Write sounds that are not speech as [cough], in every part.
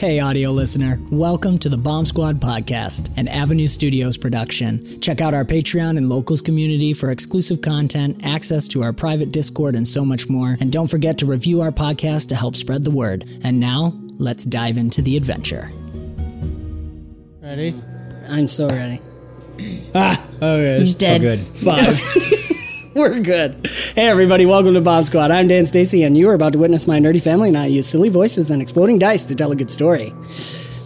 Hey, audio listener. Welcome to the Bomb Squad podcast, an Avenue Studios production. Check out our Patreon and locals community for exclusive content, access to our private Discord, and so much more. And don't forget to review our podcast to help spread the word. And now, let's dive into the adventure. Ready? I'm so ready. Ah, okay. It's Dead. good. Five. [laughs] [laughs] We're good. Hey, everybody, welcome to Bomb Squad. I'm Dan Stacy, and you are about to witness my nerdy family and I use silly voices and exploding dice to tell a good story.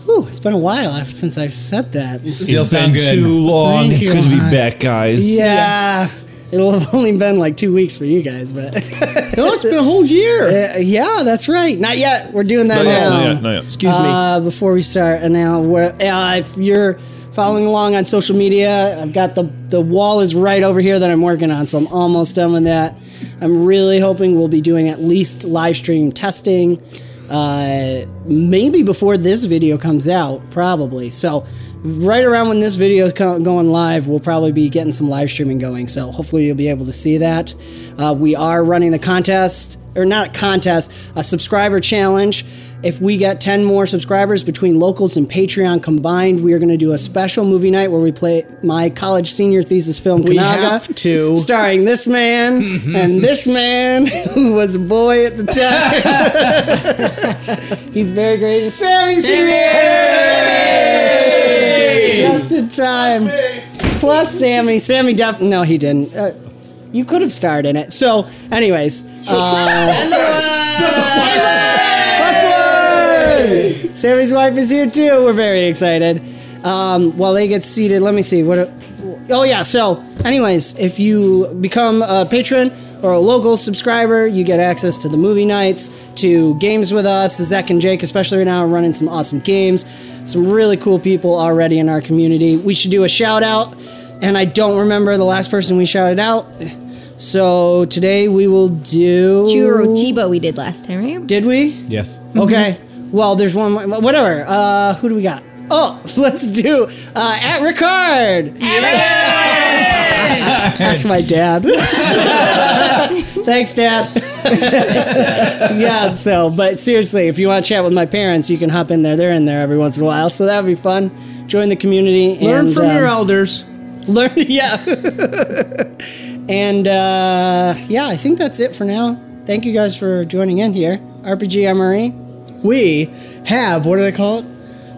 Whew, it's been a while since I've said that. Still it's sound been good. too long. Thank it's you. good to be back, guys. Yeah. It'll have only been like two weeks for you guys, but [laughs] No, it's been a whole year. [laughs] Uh, yeah, that's right. Not yet. We're doing that Not yet, now. not yet, not yet. Excuse me. Uh, before we start, and now we're, uh, if you're following along on social media, I've got the the wall is right over here that I'm working on, so I'm almost done with that. I'm really hoping we'll be doing at least live stream testing, uh, maybe before this video comes out, probably. So. Right around when this video is going live, we'll probably be getting some live streaming going. So hopefully you'll be able to see that. Uh, we are running the contest, or not a contest, a subscriber challenge. If we get 10 more subscribers between locals and Patreon combined, we are going to do a special movie night where we play my college senior thesis film, We Kanaga, have to. [laughs] starring this man and this man who was a boy at the time. [laughs] He's very gracious. Sammy's here! Just in time. Plus Sammy. Sammy definitely. No, he didn't. Uh, you could have starred in it. So, anyways. [laughs] Uh! Sammy's wife is here too. We're very excited. Um, while they get seated, let me see what. Oh yeah. So, anyways, if you become a patron or a local subscriber, you get access to the movie nights, to games with us. Zach and Jake, especially right now, are running some awesome games. Some really cool people already in our community. We should do a shout out, and I don't remember the last person we shouted out. So today we will do. Churro Chibo we did last time, right? Did we? Yes. Okay. Well, there's one. more- Whatever. Uh, who do we got? Oh, [laughs] let's do uh, at Ricard. That's my dad. [laughs] Thanks, Dad. [laughs] yeah. So, but seriously, if you want to chat with my parents, you can hop in there. They're in there every once in a while, so that would be fun. Join the community. Learn and, from your um, elders. Learn. Yeah. and uh, yeah, I think that's it for now. Thank you guys for joining in here. RPG MRE. We have, what do they call it?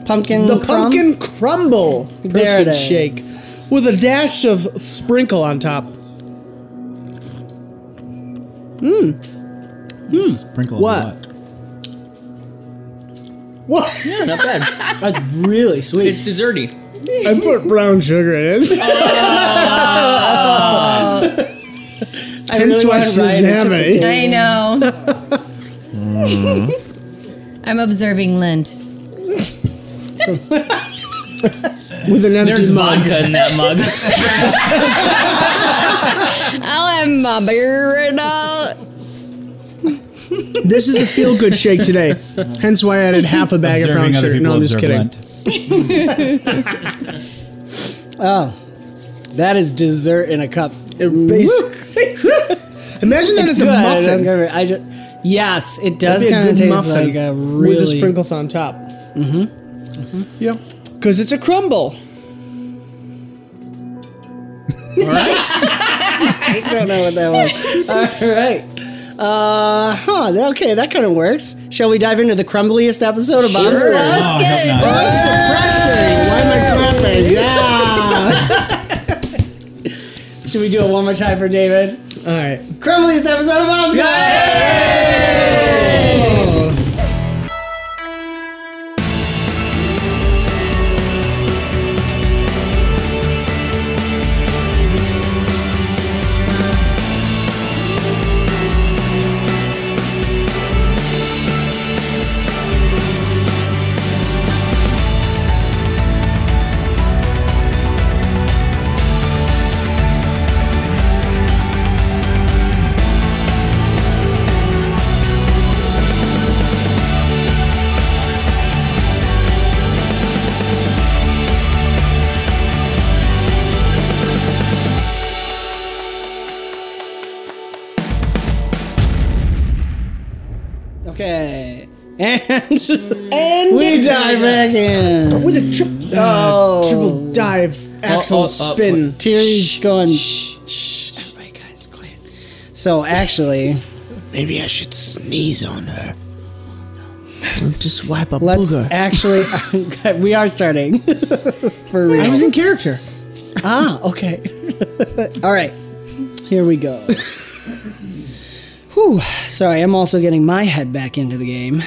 Pumpkin. The crumb? pumpkin crumble There it protein is. shake with a dash of sprinkle on top. Mmm. mmm. Sprinkle What? what? [laughs] What? Not bad. That's really sweet. It's desserty. I put brown sugar in it. [laughs] [laughs] I Hence why wanted Ryan to Shazam tip I know. Mm. I'm observing Lent. [laughs] with an empty There's mug. vodka in that mug. [laughs] I'll have my beer right now. This is a feel good shake today. Hence why I added half a bag of brown Observing other sugar. people No, I'm just observe kidding. Lent. [laughs] Oh, that is dessert in a cup. Basically. Imagine that It's as a good. muffin. I'm- I just, yes, it does That'd be a kind of good taste muffin like a really. with the sprinkles on top. Mm-hmm. Yeah, because it's a crumble. [laughs] I don't know what that was. All right. Uh, huh. Okay, that kind of works. Shall we dive into the crumbliest episode of Bomb Squad? Oh, Good. no, no. Why am I clapping? Yeah. [laughs] Should we do it one more time for David? All right. Crumbliest episode of Bomb Squad! And, [laughs] And we dive back in. with a trip, uh, triple dive axle oh, oh, spin. Terry's going. Shh, shh, everybody, guys, quiet. So actually, Maybe I should sneeze on her. [laughs] Just wipe a let's booger. actually. [laughs] we are starting for real. I was in character. Ah, okay. All right. Here we go. Whew. Sorry, I'm also getting my head back into the game.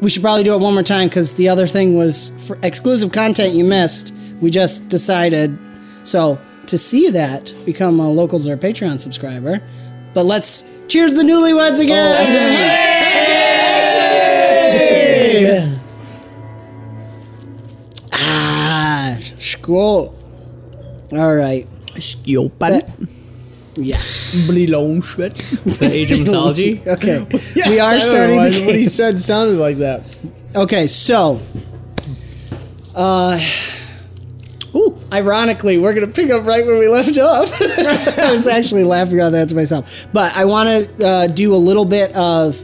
We should probably do it one more time because the other thing was for exclusive content you missed. We just decided. So, to see that, become a Locals or a Patreon subscriber. But let's cheers the newlyweds again! Ah, school. All right. Skjolpan. Yes. Blir långsvett. The Age of [laughs] Mythology. Okay. Yes, we are starting why the What he said sounded like that. Okay, so. Uh. Ooh, ironically, we're going to pick up right where we left off. [laughs] I was actually laughing about that to myself. But I want to uh, do a little bit of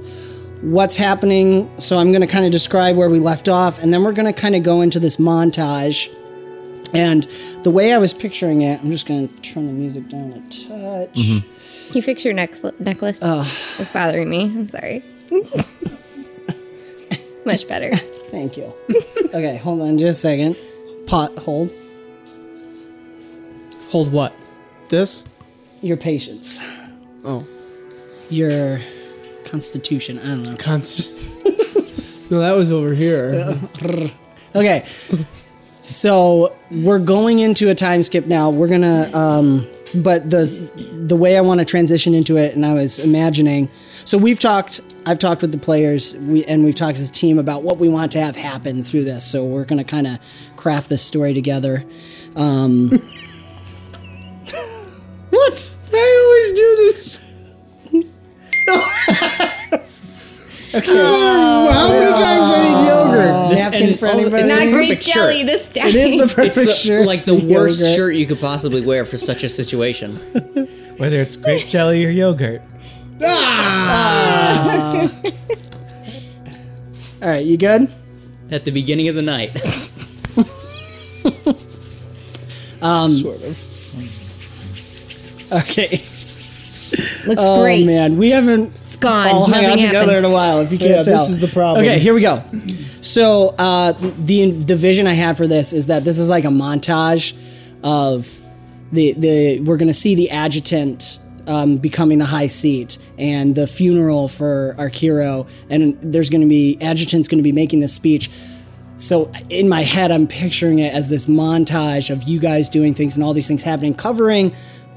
what's happening. So I'm going to kind of describe where we left off, and then we're going to kind of go into this montage. And the way I was picturing it, I'm just going to turn the music down a touch. Mm-hmm. Can you fix your neck- necklace? Uh. It's bothering me. I'm sorry. [laughs] Much better. Thank you. okay, hold on just a second. Pot, hold Hold what? This? your patience, Oh. your constitution. I don't know. Const. [laughs] no, that was over here. [laughs] Okay, so we're going into a time skip now. We're gonna, um, but the the way I want to transition into it, and I was imagining. So we've talked. I've talked with the players, we and we've talked as a team about what we want to have happen through this. So we're gonna kind of craft this story together. Um, [laughs] what? I always do this. [laughs] Okay. How many times I eat yogurt? napkin and- for oh, anybody. it's Not the grape perfect jelly shirt. this time. It is the perfect It's the, shirt. like the [laughs] worst Yogurt. shirt you could possibly wear for such a situation. [laughs] Whether it's grape jelly or yogurt. Ah. [laughs] All right, you good? At the beginning of the night. Um, sort of. Okay. Looks Oh great. Oh man, we haven't It's gone. all hung out Nothing together happened. in a while. If you can't Yeah, tell, this is the problem. Okay, here we go. So uh, the the vision I had for this is that this is like a montage of the the we're gonna see the adjutant um, becoming the high seat and the funeral for our hero, and there's gonna be adjutant's gonna be making this speech. So in my head, I'm picturing it as this montage of you guys doing things and all these things happening, covering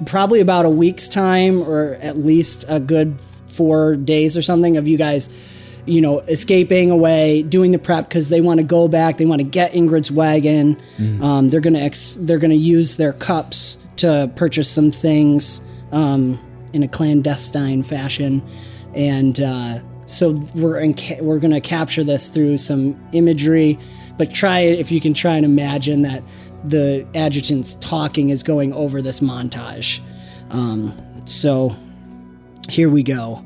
probably about a week's time or at least a good four days or something of you guys, you know, escaping away, doing the prep because they want to go back, they want to get Ingrid's wagon. Um, they're gonna ex- they're gonna use their cups to purchase some things um, in a clandestine fashion, and. Uh, so we're ca- we're gonna capture this through some imagery, but try it if you can try and imagine that the adjutant's talking is going over this montage. Um, so here we go.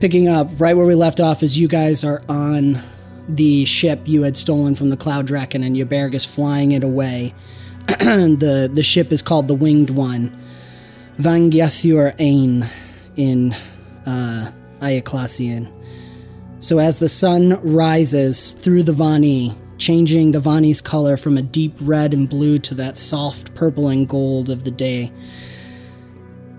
Picking up right where we left off as you guys are on the ship you had stolen from the Cloud Draken and Yaberg is flying it away. [clears throat] the the ship is called the Winged One. Vangathur Ain in uh, Iaclasian. So as the sun rises through the Vani, changing the Vani's color from a deep red and blue to that soft purple and gold of the day,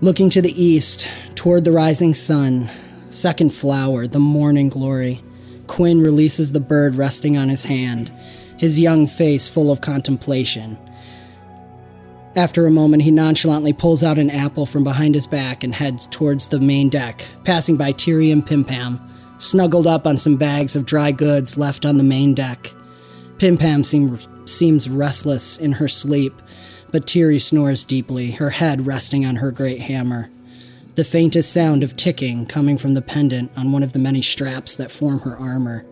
looking to the east toward the rising sun, second flower, the morning glory, Quinn releases the bird resting on his hand, his young face full of contemplation. After a moment, he nonchalantly pulls out an apple from behind his back and heads towards the main deck, passing by Tiri and Pimpam, snuggled up on some bags of dry goods left on the main deck. Pimpam seem, seems restless in her sleep, but Tiri snores deeply, her head resting on her great hammer. The faintest sound of ticking coming from the pendant on one of the many straps that form her armor.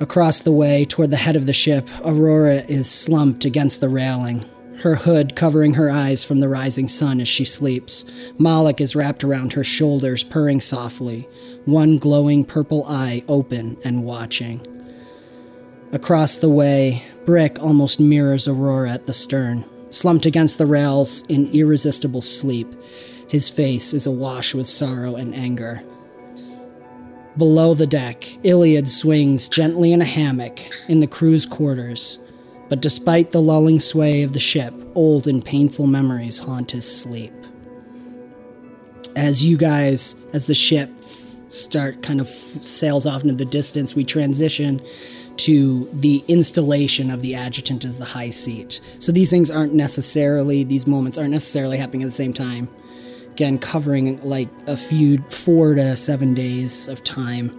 Across the way, toward the head of the ship, Aurora is slumped against the railing, her hood covering her eyes from the rising sun as she sleeps. Moloch is wrapped around her shoulders, purring softly, one glowing purple eye open and watching. Across the way, Brick almost mirrors Aurora at the stern, slumped against the rails in irresistible sleep. His face is awash with sorrow and anger. Below the deck, Iliad swings gently in a hammock in the crew's quarters, but despite the lulling sway of the ship, old and painful memories haunt his sleep. As you guys, as the ship start kind of sails off into the distance, we transition to the installation of the adjutant as the high seat. So these things aren't necessarily, these moments aren't necessarily happening at the same time again covering like a few four to seven days of time.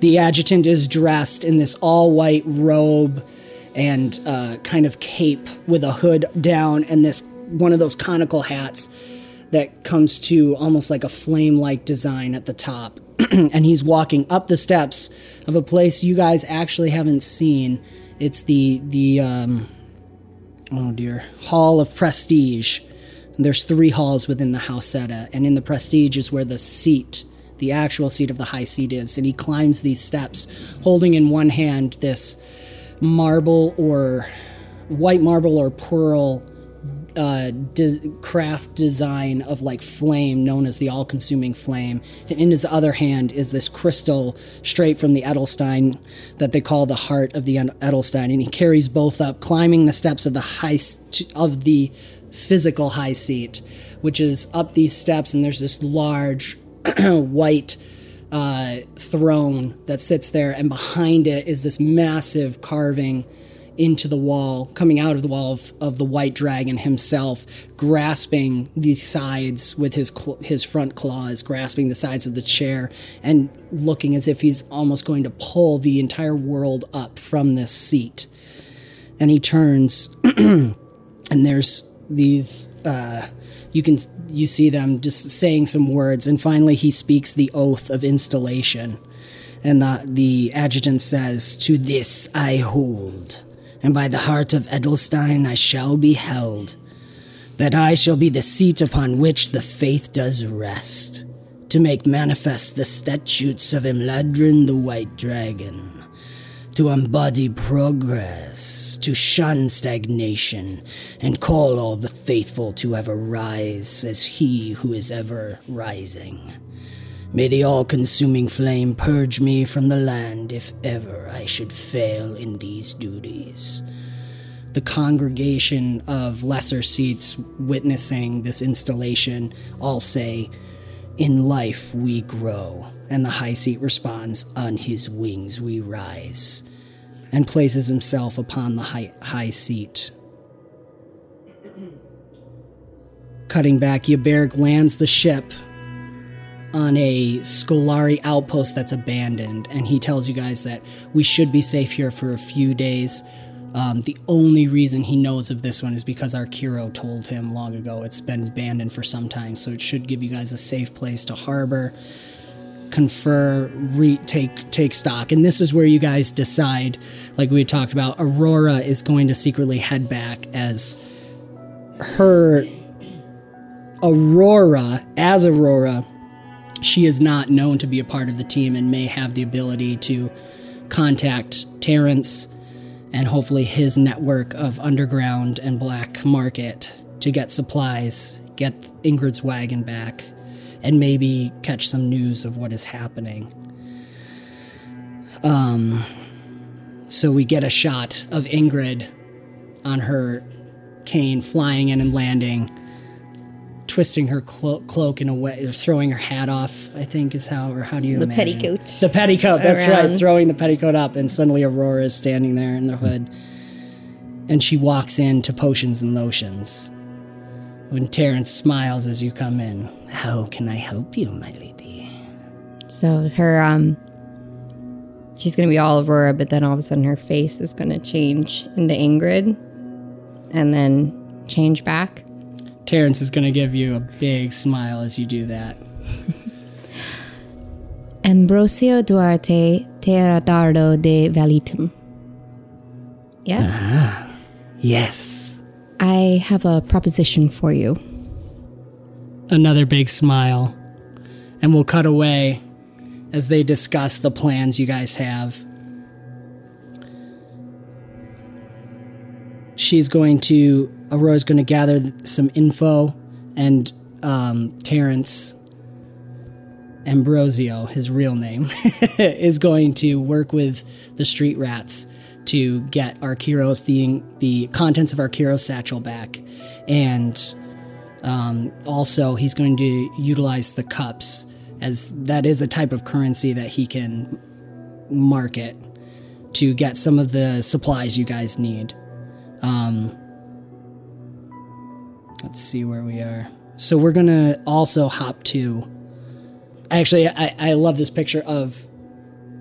The adjutant is dressed in this all white robe and uh, kind of cape with a hood down and this one of those conical hats that comes to almost like a flame like design at the top. [clears throat] and he's walking up the steps of a place you guys actually haven't seen. It's the the um, oh dear Hall of Prestige there's three halls within the Hauseta, and in the Prestige is where the seat, the actual seat of the High Seat, is. And he climbs these steps, holding in one hand this marble or white marble or pearl uh, de- craft design of like flame known as the all consuming flame. And in his other hand is this crystal straight from the Edelstein that they call the heart of the Edelstein. And he carries both up, climbing the steps of the high st- of the physical high seat, which is up these steps, and there's this large [clears throat] white uh, throne that sits there, and behind it is this massive carving into the wall, coming out of the wall of, of the white dragon himself, grasping the sides with his cl- his front claws, grasping the sides of the chair, and looking as if he's almost going to pull the entire world up from this seat. And he turns, [clears throat] and there's these uh, you can you see them just saying some words and finally he speaks the oath of installation and the, the adjutant says to this i hold and by the heart of edelstein i shall be held that i shall be the seat upon which the faith does rest to make manifest the statutes of imladrin the white dragon to embody progress, to shun stagnation, and call all the faithful to ever rise as he who is ever rising. May the all consuming flame purge me from the land if ever I should fail in these duties. The congregation of lesser seats witnessing this installation all say, In life we grow and the high seat responds, On his wings we rise, and places himself upon the high, high seat. [clears throat] Cutting back, Yaberg lands the ship on a Scolari outpost that's abandoned, and he tells you guys that we should be safe here for a few days. Um, the only reason he knows of this one is because Arkiro told him long ago it's been abandoned for some time, so it should give you guys a safe place to harbor confer, re- take take stock, and this is where you guys decide. Like we talked about, Aurora is going to secretly head back as her Aurora as Aurora. She is not known to be a part of the team and may have the ability to contact Terrence and hopefully his network of underground and black market to get supplies get Ingrid's wagon back and maybe catch some news of what is happening. Um, so we get a shot of Ingrid on her cane flying in and landing, twisting her clo- cloak in a way, throwing her hat off. I think is how, or how do you The imagine? petticoat. The petticoat. That's right. Throwing the petticoat up, and suddenly Aurora is standing there in the hood, and she walks into potions and lotions. When Terrence smiles as you come in, how can I help you, my lady? So her um she's gonna be all Aurora, but then all of a sudden her face is gonna change into Ingrid and then change back. Terrence is going to give you a big smile as you do that. [laughs] Ambrosio Duarte Teodardo de Valitum. Yes. Ah, yes. I have a proposition for you. Another big smile. And we'll cut away as they discuss the plans you guys have. She's going to, Aurora's going to gather some info, and um, Terrence Ambrosio, his real name, [laughs] is going to work with the street rats to get Arkiro's, the, the contents of Arkiro's satchel back. And um, also, he's going to utilize the cups, as that is a type of currency that he can market to get some of the supplies you guys need. Um, let's see where we are. So we're gonna also hop to. Actually, I, I love this picture of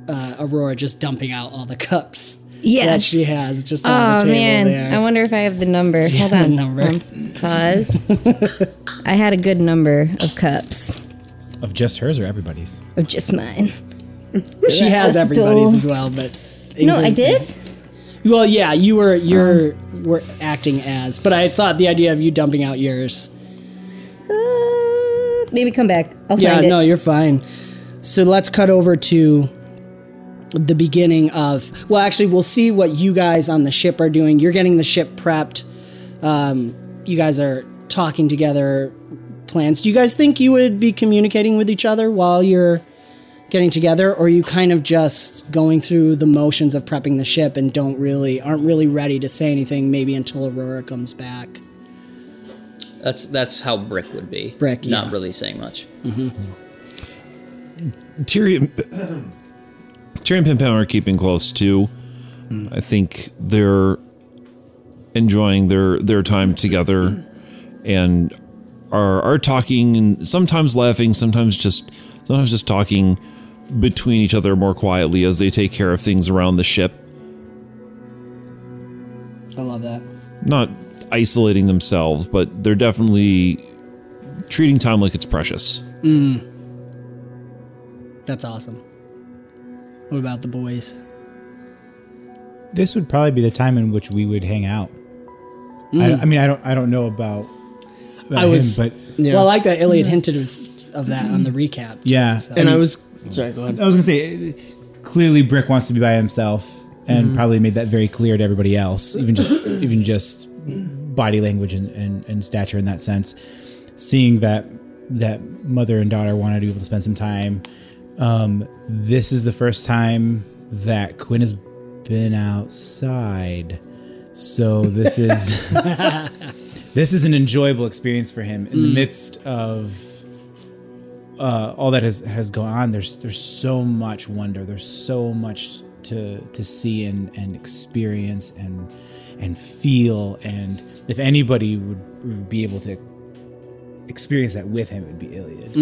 uh, Aurora just dumping out all the cups that she has just on Oh the table man, there. I wonder if I have the number. [laughs] Hold the on. number. Um, Pause. [laughs] I had a good number of cups Of just hers or everybody's? of just mine. she [laughs] has everybody's as well, but No, I did. Well, yeah, you were you're were acting as, but I thought the idea of you dumping out yours. Uh, maybe come back. I'll Yeah, it. no, you're fine. So let's cut over to the beginning of. Well, actually, we'll see what you guys on the ship are doing. You're getting the ship prepped. Um, you guys are talking together. Plans. Do you guys think you would be communicating with each other while you're getting together, or are you kind of just going through the motions of prepping the ship and don't really aren't really ready to say anything? Maybe until Aurora comes back. That's that's how Brick would be. Brick, not really saying much. Mm-hmm. Tyrion, Tyrion and Pimpam are keeping close too. Mm. I think they're enjoying their their time together and are are talking and sometimes laughing, sometimes just sometimes just talking between each other more quietly as they take care of things around the ship, I love that. not isolating themselves, but they're definitely treating time like it's precious. Mm. That's awesome. What about the boys? This would probably be the time in which we would hang out. I, mm. I mean, I don't, I don't know about, about I was- him, but Well, I like that Elliot hinted of, of that on the recap. too, Yeah. so- And I was sorry. Go ahead. I was gonna say, clearly, Brick wants to be by himself, and Mm-hmm. probably made that very clear to everybody else, even just, [coughs] even just body language and, and, and stature in that sense. Seeing that that mother and daughter wanted to be able to spend some time. Um, this is the first time that Quinn has been outside, so this is [laughs] [laughs] this is an enjoyable experience for him in the midst of uh, all that has has gone on. There's there's so much wonder. There's so much to to see and and experience and and feel. And if anybody would, would be able to experience that with him, it would be Iliad.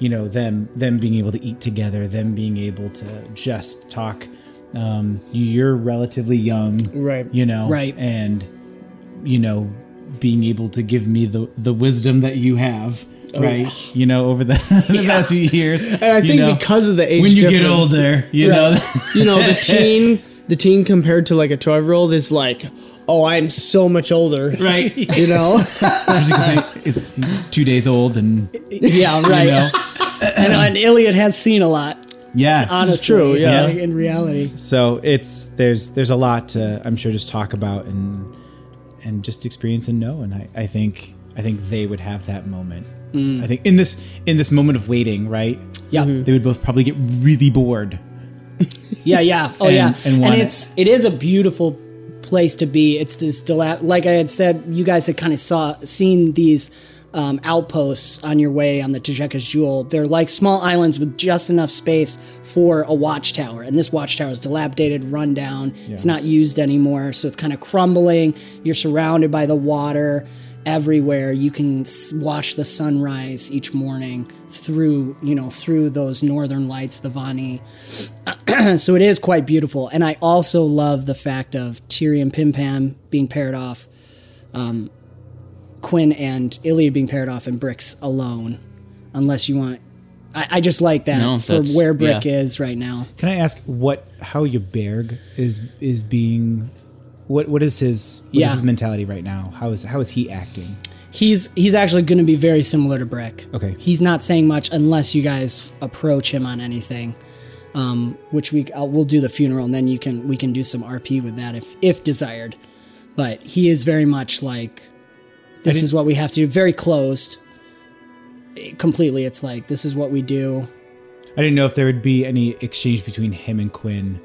You know, them them being able to eat together, them being able to just talk. Um, you're relatively young, Right. You know, Right. and you know, being able to give me the the wisdom that you have. Right, you know, over the, [laughs] the past few years, And I think know, because of the age when you get older, you know, [laughs] you know, the [laughs] teen, the teen compared to like a twelve year old is like, oh, I'm so much older, right? You know, because it's two days old, and yeah, right. you know, and, and Elliot has seen a lot. yeah, Honestly, true, yeah. like, in reality. So it's there's there's a lot to I'm sure just talk about and and just experience and know, and I I think I think they would have that moment. Mm. I think in this in this moment of waiting, right? Yeah. They would both probably get really bored. [laughs] Yeah, yeah. Oh, And- yeah. and And, it's it is a beautiful place to be. It's this dilap- like I had said, you guys had kind of saw seen these um, outposts on your way on the Tajeka's Jewel. They're like small islands with just enough space for a watchtower. And this watchtower is dilapidated, run down. It's not used anymore, so it's kind of crumbling. You're surrounded by the water everywhere. You can watch the sunrise each morning through, you know, through those northern lights, the Vani [clears throat] so it is quite beautiful. And I also love the fact of Tyrion Pim Pam being paired off, um, Quinn and Iliad being paired off, and Brick's alone. Unless you want, I, I just like that No, for where Brick yeah. is right now. Can I ask what how Yaberg is is being what what is his what is Yeah. his mentality right now? How is how is he acting? He's he's actually going to be very similar to Brick. Okay. He's not saying much unless you guys approach him on anything. Um, which we I'll, we'll do the funeral and then you can we can do some RP with that if if desired. But he is very much like this is what we have to do. Very closed. Completely, it's like this is what we do. I didn't know if there would be any exchange between him and Quinn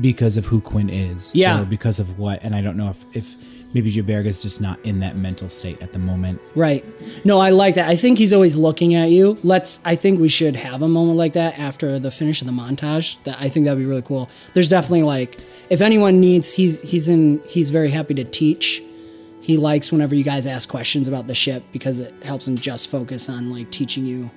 because of who Quinn is, Yeah. or because of what. And I don't know if if maybe Yaberg is just not in that mental state at the moment. Right. No, I like that. I think he's always looking at you. Let's. I think we should have a moment like that after the finish of the montage. That I think that'd be really cool. There's definitely like, if anyone needs, he's he's in. He's very happy to teach. He likes whenever you guys ask questions about the ship because it helps him just focus on like teaching you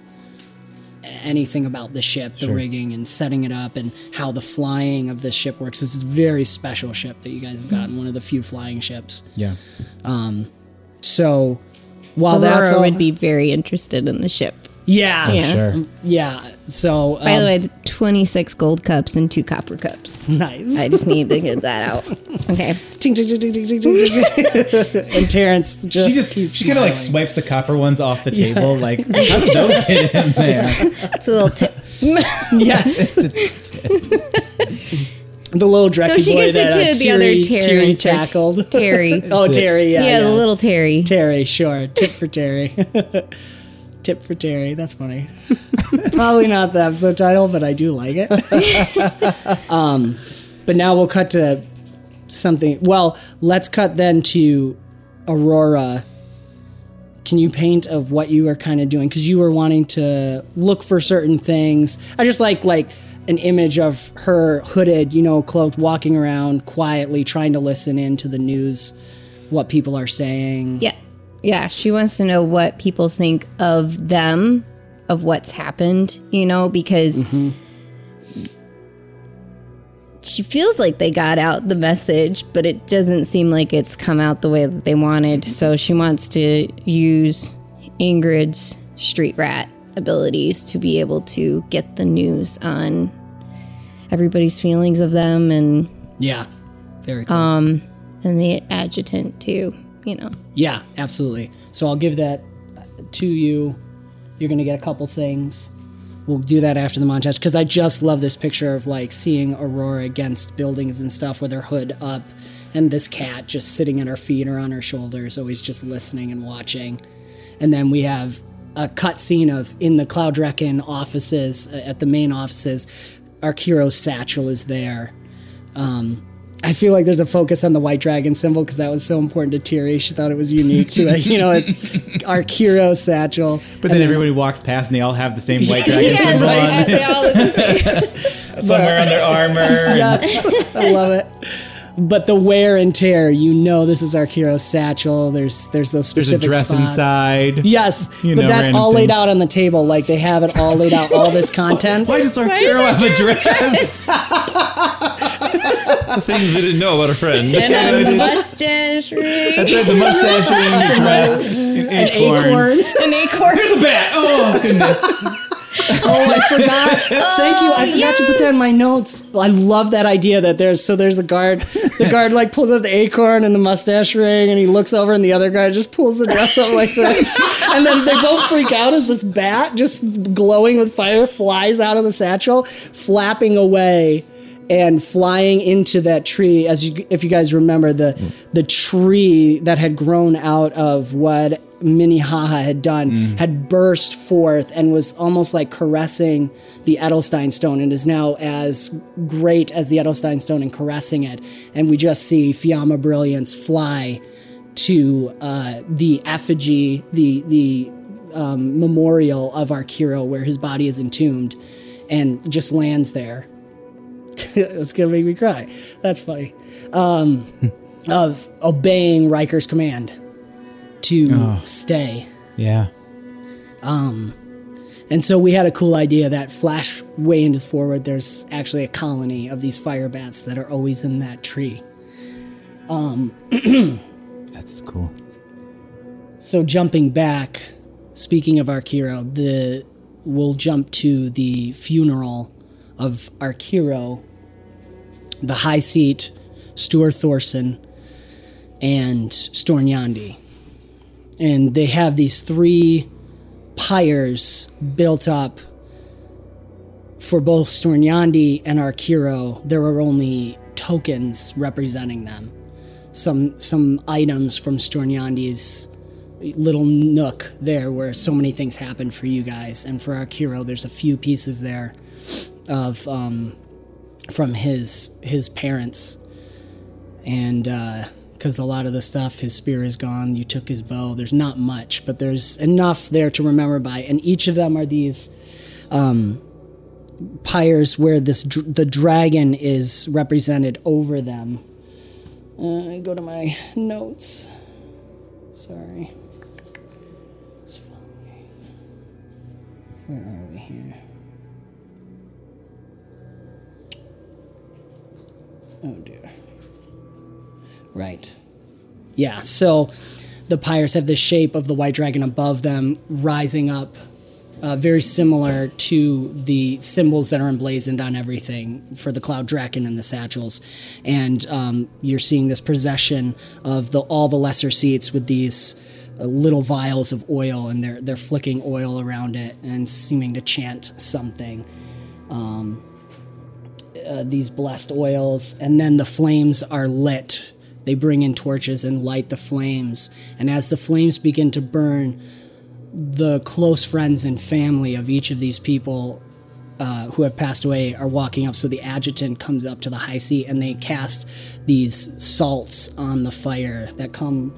anything about the ship, the Sure. rigging, and setting it up, and how the flying of this ship works. This is a very special ship that you guys have gotten. One of the few flying ships. Yeah. Um, So while Aurora that's all, would be very interested in the ship. Yeah, Yeah. Sure. Yeah. So By the um, way, 26 gold cups and two copper cups. nice. I just need to get that out. Okay. [laughs] Ting, ting, ting, ting, ting, ting, ting, ting. [laughs] and Terrence just She just keeps she kind of like smiling. swipes the copper ones off the table. Like how did those get in [laughs] there? It's a little tip. yes. the little Drecky No, she boy gives it that to uh, the other Terry, Terry. Terry It's tackled. Terry. oh, Terry. Yeah, yeah, the little Terry. Terry. Sure. Tip for Terry. Tip for Terry. That's funny. [laughs] Probably not the episode title, but I do like it. [laughs] um, but now we'll cut to something. Well, let's cut then to Aurora. Can you paint of what you are kind of doing? Because you were wanting to look for certain things. I just like like an image of her hooded, you know, cloaked, walking around quietly, trying to listen in to the news, what people are saying. Yeah. Yeah. She wants to know what people think of them, of what's happened, you know, because mm-hmm. she feels like they got out the message, but it doesn't seem like it's come out the way that they wanted. So she wants to use Ingrid's street rat abilities to be able to get the news on everybody's feelings of them and Yeah, very cool. Um, and the adjutant too, you know. Yeah, absolutely. So I'll give that uh, to you. You're going to get a couple things. We'll do that after the montage because I just love this picture of like seeing Aurora against buildings and stuff with her hood up and this cat just sitting at her feet or on her shoulders, always just listening and watching. And then we have a cut scene of in the Cloud Reckon offices, uh, at the main offices, Arkiro's satchel is there. Um, I feel like there's a focus on the white dragon symbol because that was so important to Tiri. She thought it was unique to it. You know, it's [laughs] Arkiro satchel. But then everybody walks past and they all have the same white dragon Yes, symbol right. on They all look the [laughs] same. somewhere on their armor. [laughs] Yes, I love it. But the wear and tear, you know, this is Arkiro's satchel. There's there's those specific. There's a specific dress spots. inside. Yes, You but know, that's all laid things. out on the table. Like they have it all laid out, all this contents. Why does Arkiro have a dress? [laughs] The things we didn't know about a friend. and a [laughs] mustache ring. That's right, the mustache ring, [laughs] the dress, an acorn. Acorn. An acorn. There's a bat. Oh goodness. Oh, I forgot. Thank you. I oh, forgot to put that in my notes. I love that idea that there's so there's a guard. The guard like pulls out the acorn and the mustache ring, and he looks over, and the other guy just pulls the dress up like that. and then they both freak out as this bat, just glowing with fire, flies out of the satchel, flapping away. And flying into that tree as you, if you guys remember the the tree that had grown out of what Minnehaha had done had burst forth and was almost like caressing the Edelstein stone and is now as great as the Edelstein stone and caressing it. And we just see Fiamma Brilliance fly to uh, the effigy the the um, memorial of our Arkiro where his body is entombed and just lands there [laughs] it's gonna make me cry. That's funny. Um, [laughs] of obeying Riker's command to stay. Yeah. Um, And so we had a cool idea that flash way into the forward. There's actually a colony of these fire bats that are always in that tree. Um, [clears throat] That's cool. So jumping back, speaking of Arkiro, the we'll jump to the funeral of Arkiro, the High Seat, Stuart Thorson, and Stornyandi. And they have these three pyres built up for both Stornyandi and Arkiro. There are only tokens representing them. Some some items from Stornyandi's little nook there where so many things happen for you guys and for Arkiro there's a few pieces there of um, from his his parents. And because a lot of the stuff his spear is gone you took his bow there's not much but there's enough there to remember by. And each of them are these um, pyres where this the dragon is represented over them. Uh, I go to my notes. Sorry. Where are we here? Oh dear. Right. Yeah, so the pyres have the shape of the white dragon above them, rising up, uh, very similar to the symbols that are emblazoned on everything for the cloud dragon and the satchels. And um, you're seeing this procession of the all the lesser seats with these uh, little vials of oil, and they're they're flicking oil around it and seeming to chant something. Um, uh, these blessed oils, and then the flames are lit. They bring in torches and light the flames, and as the flames begin to burn, the close friends and family of each of these people uh, who have passed away are walking up. So the adjutant comes up to the high seat and they cast these salts on the fire that come.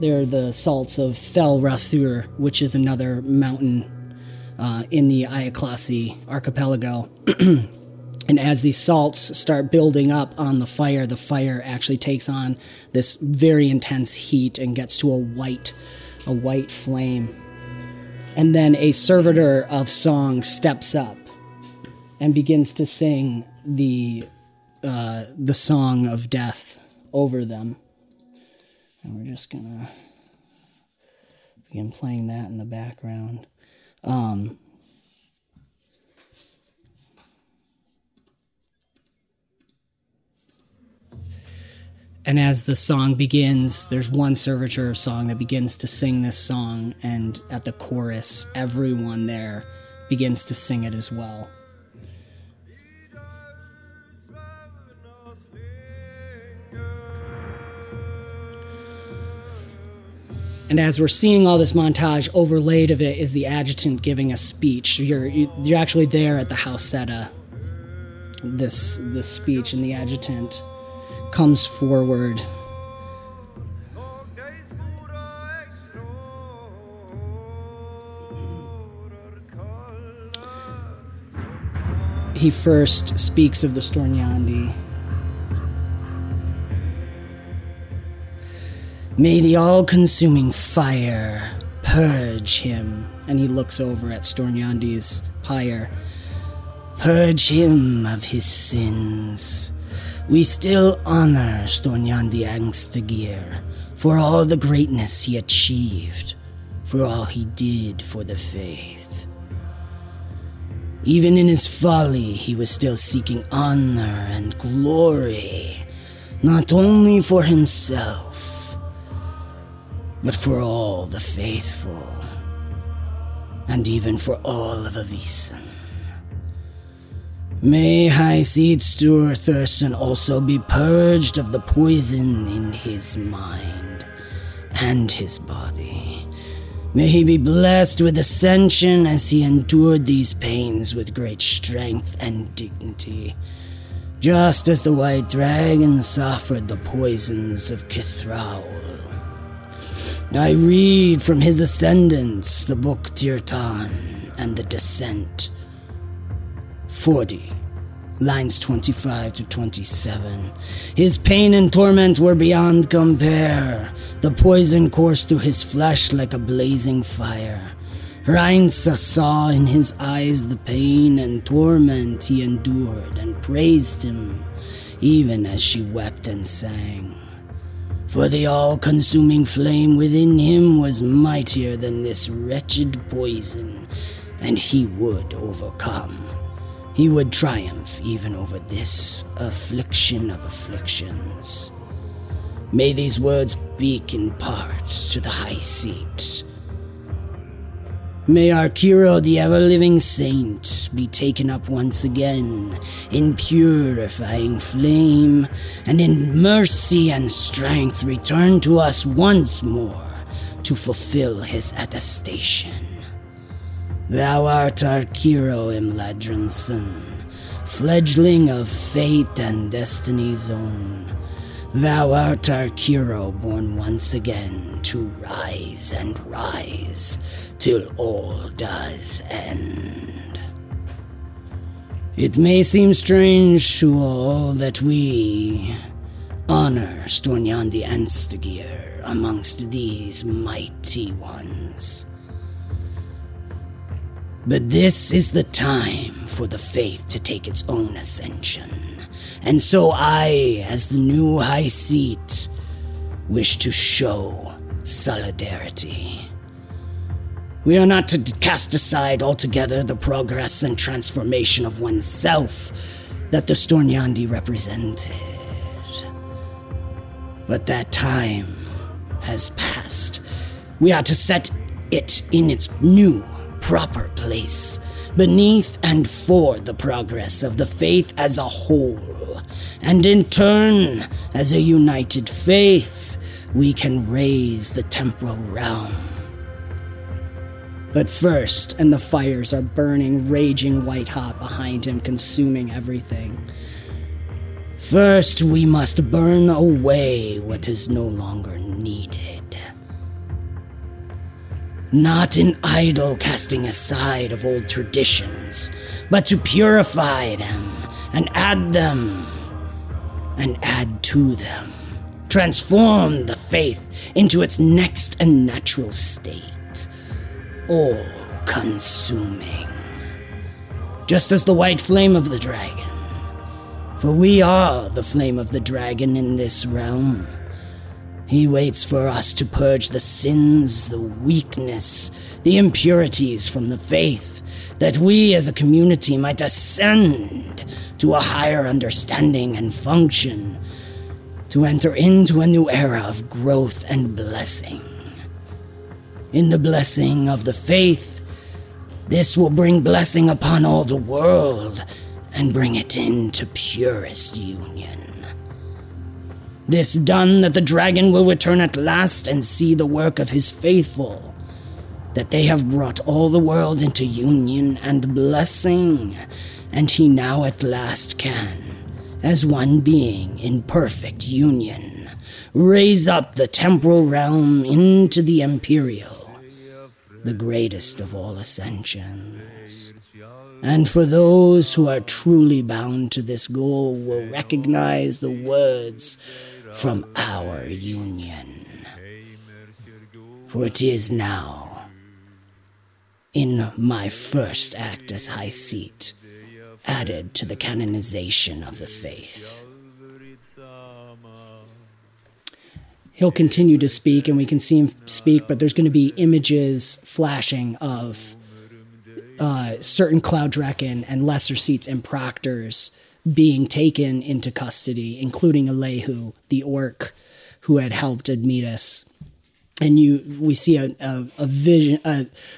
They're the salts of Fel Rathur, which is another mountain uh, in the Ayaklasi archipelago. [clears throat] And as these salts start building up on the fire, the fire actually takes on this very intense heat and gets to a white, a white flame. And then a servitor of song steps up and begins to sing the uh, the song of death over them. And we're just gonna begin playing that in the background. Um, And as the song begins, there's one servitor of song that begins to sing this song, and at the chorus, everyone there begins to sing it as well. And as we're seeing all this montage, overlaid of it is the adjutant giving a speech. You're you're actually there at the Hauseta. Uh, this this speech, and the adjutant comes forward. He first speaks of the Stornyandi. May the all consuming fire purge him. And he looks over at Stornyandi's pyre. Purge him of his sins. We still honor Stornyandi Angstagir for all the greatness he achieved, for all he did for the faith. Even in his folly, he was still seeking honor and glory, not only for himself, but for all the faithful, and even for all of Avisen. May High Seat Steward Thurston also be purged of the poison in his mind and his body. May he be blessed with ascension as he endured these pains with great strength and dignity, just as the white dragon suffered the poisons of Kithraul. I read from his ascendants the book Tirtan and the Descent. 40, lines 25 to 27. His pain and torment were beyond compare. The poison coursed through his flesh like a blazing fire. Reinsa saw in his eyes the pain and torment he endured and praised him, even as she wept and sang. For the all consuming flame within him was mightier than this wretched poison, and he would overcome. He would triumph even over this affliction of afflictions. May these words speak in part to the high seat. May Arkiro, the ever living saint, be taken up once again in purifying flame, and in mercy and strength return to us once more to fulfill his attestation. Thou art Arkiro, Imladronson, fledgling of fate and destiny's own. Thou art Arkiro, born once again to rise and rise till all does end. It may seem strange to all that we honor Stornyandi Angstagir amongst these mighty ones. But this is the time for the faith to take its own ascension. And so I, as the new High Seat, wish to show solidarity. We are not to cast aside altogether the progress and transformation of oneself that the Stornyandi represented. But that time has passed. We are to set it in its new, proper place, beneath and for the progress of the faith as a whole. And in turn, as a united faith, we can raise the temporal realm. But first, and the fires are burning, raging white hot behind him, consuming everything. First, we must burn away what is no longer needed. Not in idle casting aside of old traditions, but to purify them and add them and add to them. Transform the faith into its next and natural state, all consuming. Just as the white flame of the dragon. For we are the flame of the dragon in this realm. He waits for us to purge the sins, the weakness, the impurities from the faith, that we as a community might ascend to a higher understanding and function, to enter into a new era of growth and blessing. In the blessing of the faith, this will bring blessing upon all the world and bring it into purest union. This done, that the dragon will return at last and see the work of his faithful, that they have brought all the world into union and blessing, and he now at last can, as one being in perfect union, raise up the temporal realm into the imperial, the greatest of all ascensions. And for those who are truly bound to this goal will recognize the words from our union. For it is now, in my first act as High Seat, added to the canonization of the faith. He'll continue to speak, and we can see him speak, but there's going to be images flashing of uh, certain Cloud Draken and lesser seats and proctors being taken into custody, including Alehu, the orc who had helped Admetus. And you, we see a, a, a vision,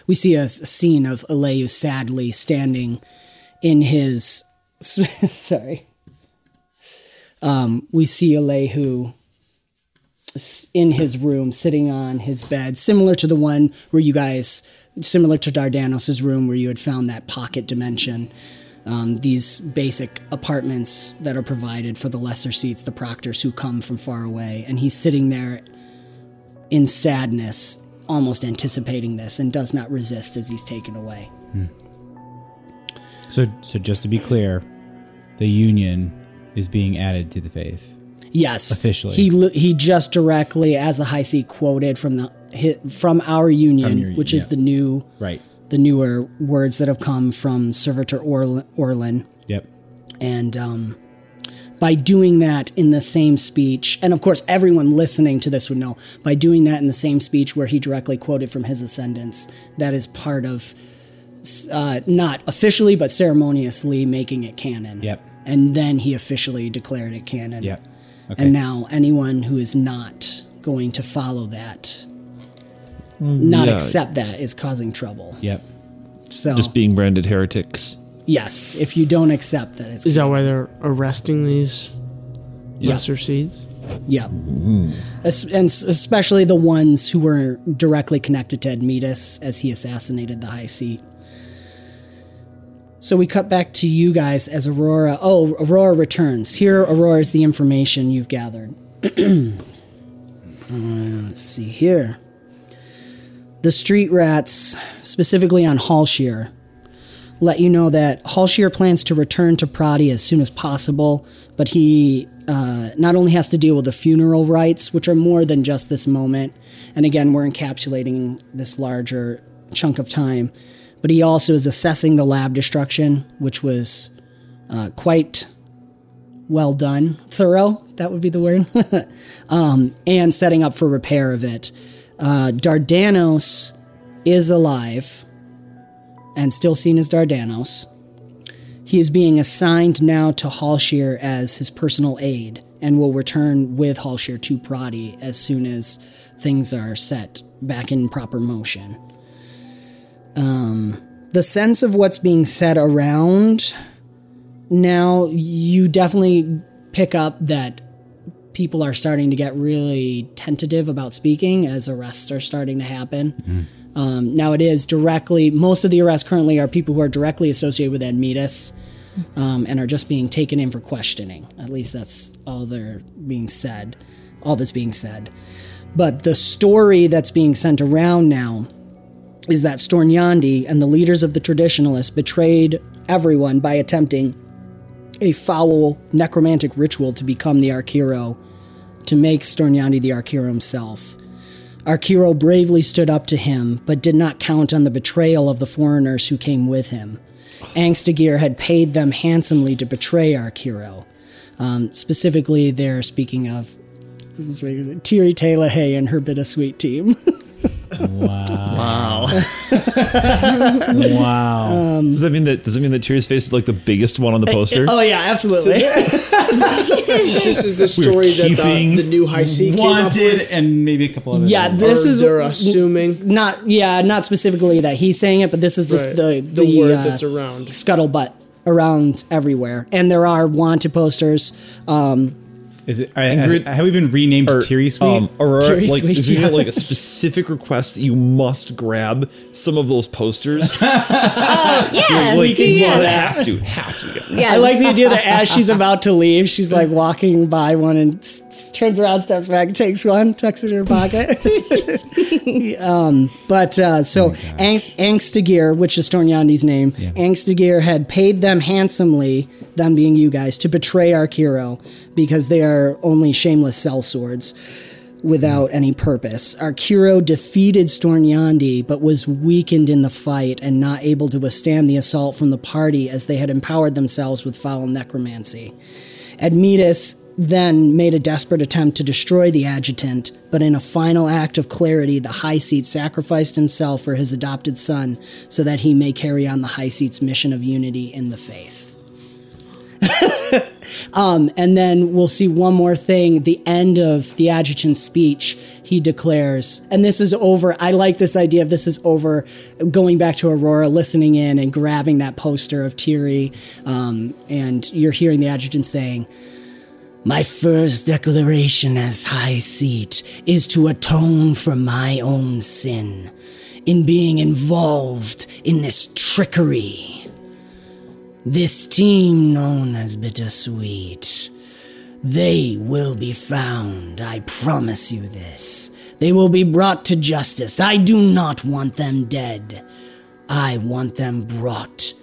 we see a, scene of Alehu sadly standing in his [laughs] sorry. Um, we see Alehu in his room, sitting on his bed, similar to the one where you guys, similar to Dardanos' room where you had found that pocket dimension. Um, these basic apartments that are provided for the lesser seats, the proctors who come from far away, and he's sitting there in sadness, almost anticipating this, and does not resist as he's taken away. So, so just to be clear, the union is being added to the faith. Yes, Officially. He he just directly, as the high seat quoted from the from our union, From your- which is the new Right. The newer words that have come from Servitor Orl- Orlin, Yep. and um, by doing that in the same speech, and of course everyone listening to this would know, by doing that in the same speech where he directly quoted from his ascendants, that is part of uh, not officially but ceremoniously making it canon. Yep. And then he officially declared it canon. Yep. Okay. And now anyone who is not going to follow that, not yeah. accept that, is causing trouble. Yep. So Just being branded heretics. yes, if you don't accept that, it's Is that why they're arresting these lesser seeds? yeah, Es- and especially the ones who were directly connected to Admetus as he assassinated the High Seat. So we cut back to you guys as Aurora. Oh, Aurora returns. Here, Aurora is the information you've gathered. [clears throat] Uh, let's see here. The street rats, specifically on Hallshear, let you know that Hallshear plans to return to Prati as soon as possible, but he uh, not only has to deal with the funeral rites, which are more than just this moment, and again, we're encapsulating this larger chunk of time, but he also is assessing the lab destruction, which was uh, quite well done, thorough, that would be the word, [laughs] um, and setting up for repair of it. Uh, Dardanos is alive and still seen as Dardanos. He is being assigned now to Hallshear as his personal aide and will return with Hallshear to Prati as soon as things are set back in proper motion. Um, the sense of what's being said around now, you definitely pick up that people are starting to get really tentative about speaking as arrests are starting to happen. Um, now, it is directly, most of the arrests currently are people who are directly associated with Admetus um, and are just being taken in for questioning. At least that's all they're being said, all that's being said. But the story that's being sent around now is that Stornyandi and the leaders of the traditionalists betrayed everyone by attempting a foul necromantic ritual to become the Arkiro, to make Stornyandi the Arkiro himself. Arkiro bravely stood up to him, but did not count on the betrayal of the foreigners who came with him. Angstagir had paid them handsomely to betray Arkiro. Um, specifically, they're speaking of this is Tiri Taylor Hay and her bittersweet team. [laughs] Wow. wow. [laughs] does that mean that does it mean that Tyr's face is like the biggest one on the poster? oh yeah, absolutely. [laughs] This is the story that the, the new high C came up Wanted with. and maybe a couple other yeah, things. this Or is they're assuming not yeah, not specifically that he's saying it, but this is the Right. the, The the, word uh, that's around. scuttlebutt around everywhere, and there are wanted posters. Um, Is it? I, Ingrid- have we been renamed to Or, Teary Sweet? Um, Aurora, Teary like, Sweet, is there yeah. like a specific request that you must grab some of those posters? [laughs] Yeah, like, yeah. you have to, have to. Get yeah. I like the idea that as she's about to leave, she's like walking by one and s- s- turns around, steps back, takes one, tucks it in her pocket. [laughs] um, but uh, so Angst, Angstagir, which is Stornyandi's name, Angstagir had paid them handsomely, them being you guys, to betray Arkiro because they are only shameless sell swords without any purpose. Arkiro defeated Stornyandi, but was weakened in the fight and not able to withstand the assault from the party as they had empowered themselves with foul necromancy. Admetus then made a desperate attempt to destroy the adjutant, but in a final act of clarity, the High Seat sacrificed himself for his adopted son so that he may carry on the High Seat's mission of unity in the faith. [laughs] Um, and then we'll see one more thing. The end of the adjutant's speech, he declares, and this is over. I like this idea of this is over, going back to Aurora, listening in and grabbing that poster of Tiri, um, and you're hearing the adjutant saying, my first declaration as High Seat is to atone for my own sin in being involved in this trickery. This team known as Bittersweet, they will be found, I promise you this. They will be brought to justice. I do not want them dead. I want them brought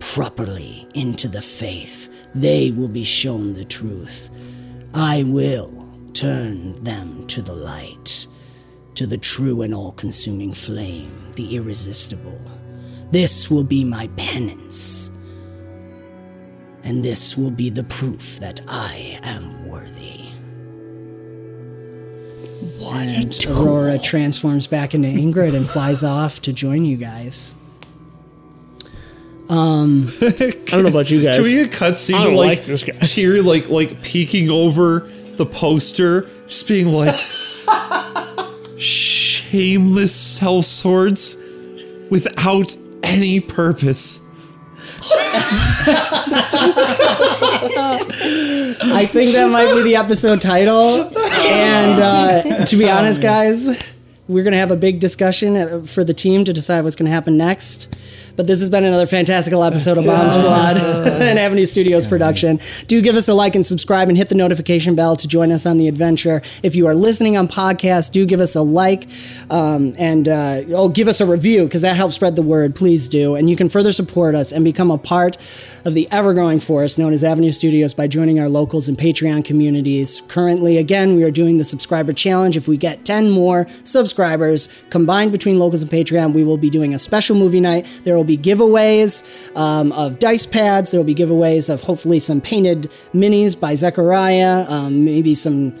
properly into the faith they will be shown the truth. I will turn them to the light, to the true and all consuming flame, the irresistible. This will be my penance, and this will be the proof that I am worthy. and Aurora transforms back into Ingrid and flies off to join you guys. Um, [laughs] I don't know about you guys. Can we get a cutscene to like, like this guy. Tyr like like peeking over the poster, just being like [laughs] shameless sell swords without any purpose. I think that might be the episode title. And uh, to be honest, guys, we're going to have a big discussion uh, for the team to decide what's going to happen next. But this has been another fantastical episode of Bomb Squad, [laughs] an Avenue Studios production. Do give us a like and subscribe and hit the notification bell to join us on the adventure. If you are listening on podcast, do give us a like um, and uh, oh, give us a review because that helps spread the word. Please do. And you can further support us and become a part of the ever growing force known as Avenue Studios by joining our locals and Patreon communities. Currently, again, we are doing the subscriber challenge. If we get 10 more subscribers combined between locals and Patreon, we will be doing a special movie night. There will be giveaways um, of dice pads. There will be giveaways of hopefully some painted minis by Zechariah, um, maybe some.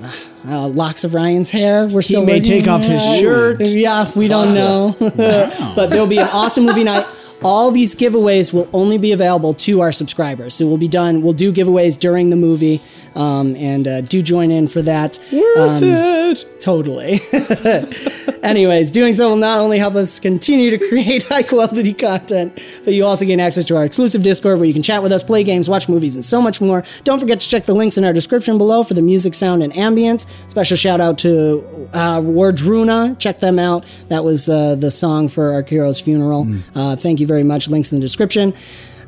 Uh, uh, locks of Ryan's hair. We're still he may take off his shirt. Yeah, we don't know. [laughs] but there'll be an awesome movie night. All these giveaways will only be available to our subscribers. So we'll be done. We'll do giveaways during the movie, um, and uh, do join in for that. Worth Um, it. Totally. [laughs] Anyways, doing so will not only help us continue to create [laughs] high quality content, but you also gain access to our exclusive Discord where you can chat with us, play games, watch movies, and so much more. Don't forget to check the links in our description below for the music, sound, and ambience. Special shout out to uh, Wardruna. Check them out. That was uh, the song for our hero's funeral. Uh, thank you very much. Links in the description.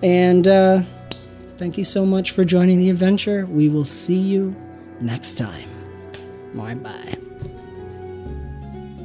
And uh, thank you so much for joining the adventure. We will see you next time. Bye bye.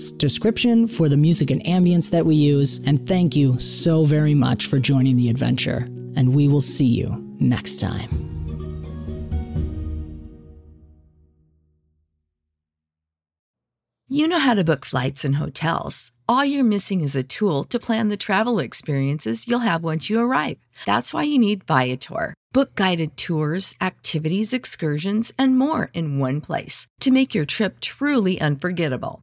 podcast description for the music and ambience that we use. And thank you so very much for joining the adventure. And we will see you next time. You know how to book flights and hotels. All you're missing is a tool to plan the travel experiences you'll have once you arrive. That's why you need Viator. Book guided tours, activities, excursions, and more in one place to make your trip truly unforgettable.